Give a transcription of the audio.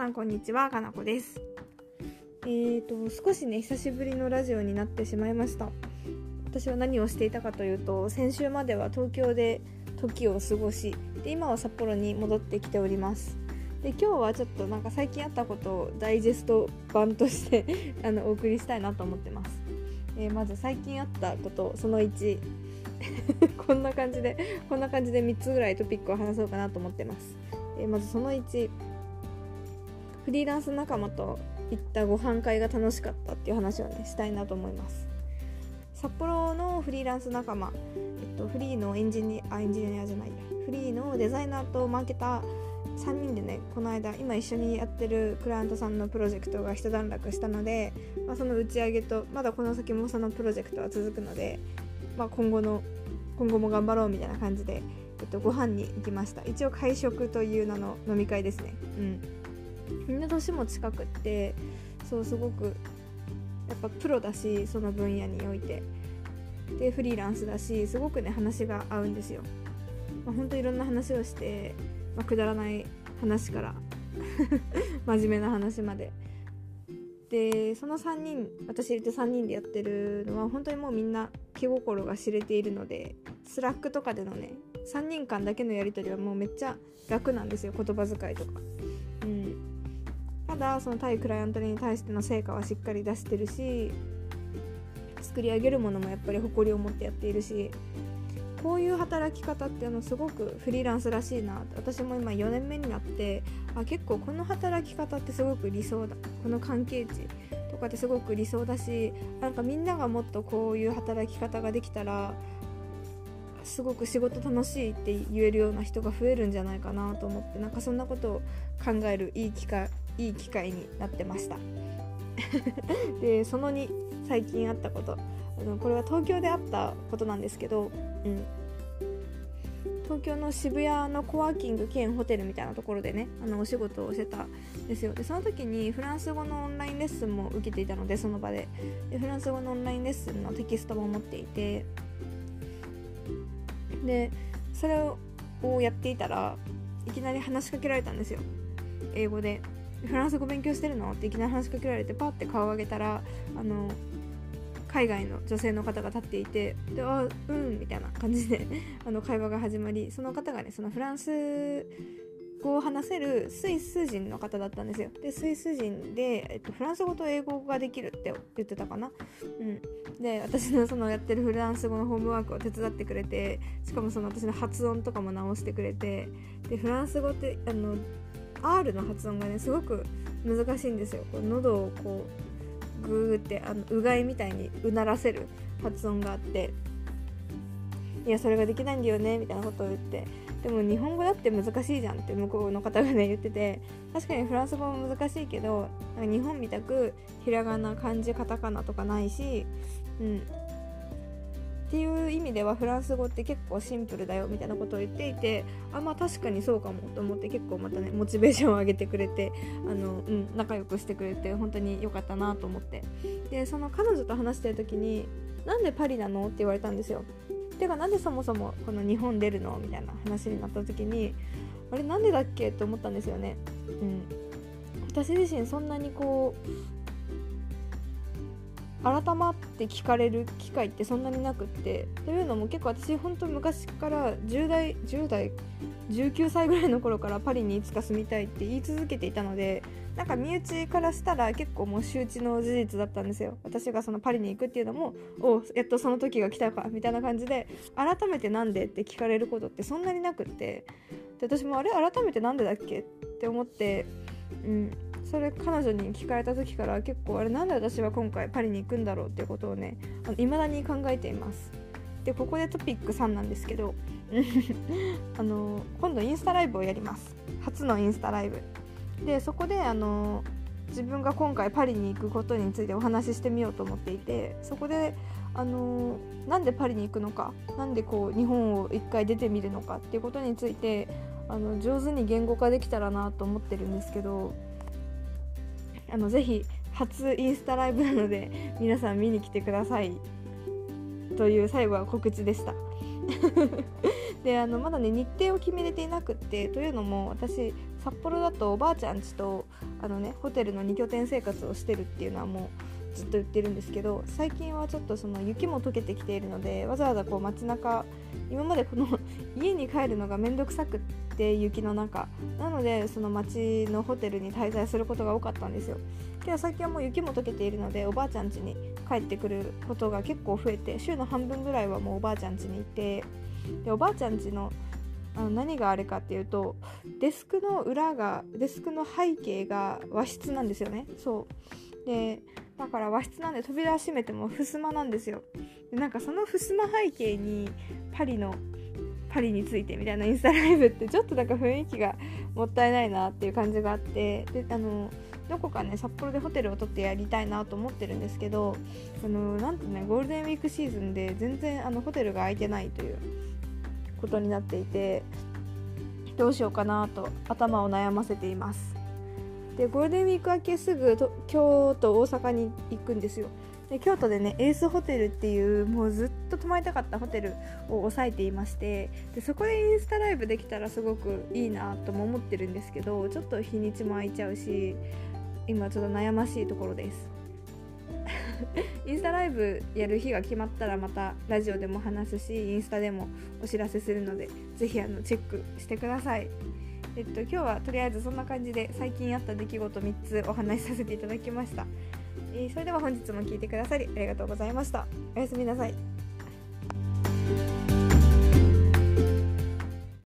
さんこんにちは。かなこです。えーと少しね久しぶりのラジオになってしまいました。私は何をしていたかというと先週までは東京で時を過ごしで今は札幌に戻ってきております。で今日はちょっとなんか最近あったことをダイジェスト版として あのお送りしたいなと思ってます、えー、まず最近あったことその1 こんな感じでこんな感じで3つぐらいトピックを話そうかなと思ってます、えー、まずその1フリーランス仲間と行ったご飯会が楽しかったっていう話をねしたいなと思います。札幌のフリーランス仲間、えっと、フリーのエンジニアエンジニアじゃないフリーのデザイナーとマーケター3人でねこの間今一緒にやってるクライアントさんのプロジェクトが一段落したので、まあ、その打ち上げとまだこの先もそのプロジェクトは続くので、まあ、今後の今後も頑張ろうみたいな感じで、えっと、ご飯に行きました。一応会食という名の飲み会ですね。うん。みんな年も近くってそうすごくやっぱプロだしその分野において。でフリーランスだしすごくね話が合うんですよ、まあ、ほんといろんな話をして、まあ、くだらない話から 真面目な話まで。でその3人私入れて3人でやってるのは本当にもうみんな気心が知れているのでSlack とかでのね3人間だけのやり取りはもうめっちゃ楽なんですよ言葉遣いとか。だその対クライアントに対しての成果はしっかり出してるし作り上げるものもやっぱり誇りを持ってやっているしこういう働き方っていうのすごくフリーランスらしいな私も今4年目になってあ結構この働き方ってすごく理想だ。この関係値とかってすごく理想だしなんかみんながもっとこういう働き方ができたらすごく仕事楽しいって言えるような人が増えるんじゃないかなと思ってなんかそんなことを考えるいい機会いい機会になってました。でその2最近あったこと。あのこれは東京であったことなんですけど、うん、東京の渋谷のコワーキング兼ホテルみたいなところでねあのお仕事をしてたんですよ。でその時にフランス語のオンラインレッスンも受けていたのでその場で。でフランス語のオンラインレッスンのテキストも持っていて。でそれをやっていたらいきなり話しかけられたんですよ。英語で。フランス語勉強してるの？っていきなり話しかけられてパッて顔を上げたらあの海外の女性の方が立っていてであうんみたいな感じで あの会話が始まりその方がねそのフランス語を話せるスイス人の方だったんですよ。でスイス人で、えっと、フランス語と英語ができるって言ってたかな？うん。で私のそのやってるフランス語のホームワークを手伝ってくれてしかもその私の発音とかも直してくれてでフランス語ってあの R の発音がねすごく難しいんですよ。こう喉をこうグーってあのうがいみたいにうならせる発音があって。いやそれができないんだよねみたいなことを言って。でも日本語だって難しいじゃんって向こうの方がね言ってて。確かにフランス語も難しいけど日本みたくひらがな漢字カタカナとかないし、うん、っていう意味ではフランス語って結構シンプルだよみたいなことを言っていてあまあ確かにそうかもと思って結構またねモチベーションを上げてくれてあの、うん、仲良くしてくれて本当に良かったなと思ってでその彼女と話してる時に「なんでパリなの?」って言われたんですよ。てかなんでそもそもこの日本出るの？みたいな話になった時にあれなんでだっけ？って思ったんですよね。うん、私自身そんなにこう改まって聞かれる機会ってそんなになくって。というのも結構私本当昔から10代10代19歳ぐらいの頃からパリにいつか住みたいって言い続けていたのでなんか身内からしたら結構もう周知の事実だったんですよ。私がそのパリに行くっていうのもおやっとその時が来たかみたいな感じで改めてなんでって聞かれることってそんなになくって。で私もあれ改めてなんでだっけって思ってうん。それ彼女に聞かれた時から結構あれなんで私は今回パリに行くんだろうっていうことをねいまだに考えています。でここでトピック3なんですけど あの今度インスタライブをやります。初のインスタライブ。でそこであの自分が今回パリに行くことについてお話ししてみようと思っていてそこであのなんでパリに行くのか何でこう日本を一回出てみるのかっていうことについてあの上手に言語化できたらなと思ってるんですけどあのぜひ初インスタライブなので皆さん見に来てください。という最後は告知でした。であのまだね日程を決めれていなくってというのも私札幌だとおばあちゃんちとあのねホテルの2拠点生活をしてるっていうのはもうずっと言ってるんですけど最近はちょっとその雪も溶けてきているのでわざわざこう街中今までこの 家に帰るのがめんどくさくって雪の中なのでその街のホテルに滞在することが多かったんですよ。けど最近はもう雪も溶けているのでおばあちゃん家に帰ってくることが結構増えて週の半分ぐらいはもうおばあちゃん家にいてでおばあちゃん家のあの何があれかっていうとデスクの裏がデスクの背景が和室なんですよね。そう。でだから和室なんで扉閉めても襖なんですよ。でなんかその襖背景にパリのパリについてみたいなインスタライブってちょっとなんか雰囲気がもったいないなっていう感じがあって。であのどこかね札幌でホテルを取ってやりたいなと思ってるんですけどあのなんとねゴールデンウィークシーズンで全然あのホテルが空いてないということになっていてどうしようかなと頭を悩ませています。でゴールデンウィーク明けすぐ京都大阪に行くんですよ。で京都でねエースホテルっていうもうずっと泊まりたかったホテルを抑えていましてでそこでインスタライブできたらすごくいいなとも思ってるんですけどちょっと日にちも空いちゃうし今ちょっと悩ましいところです。インスタライブやる日が決まったらまたラジオでも話すしインスタでもお知らせするのでぜひあのチェックしてください。えっと今日はとりあえずそんな感じで最近あった出来事3つお話しさせていただきました、えー、それでは本日も聴いてくださりありがとうございました。おやすみなさい。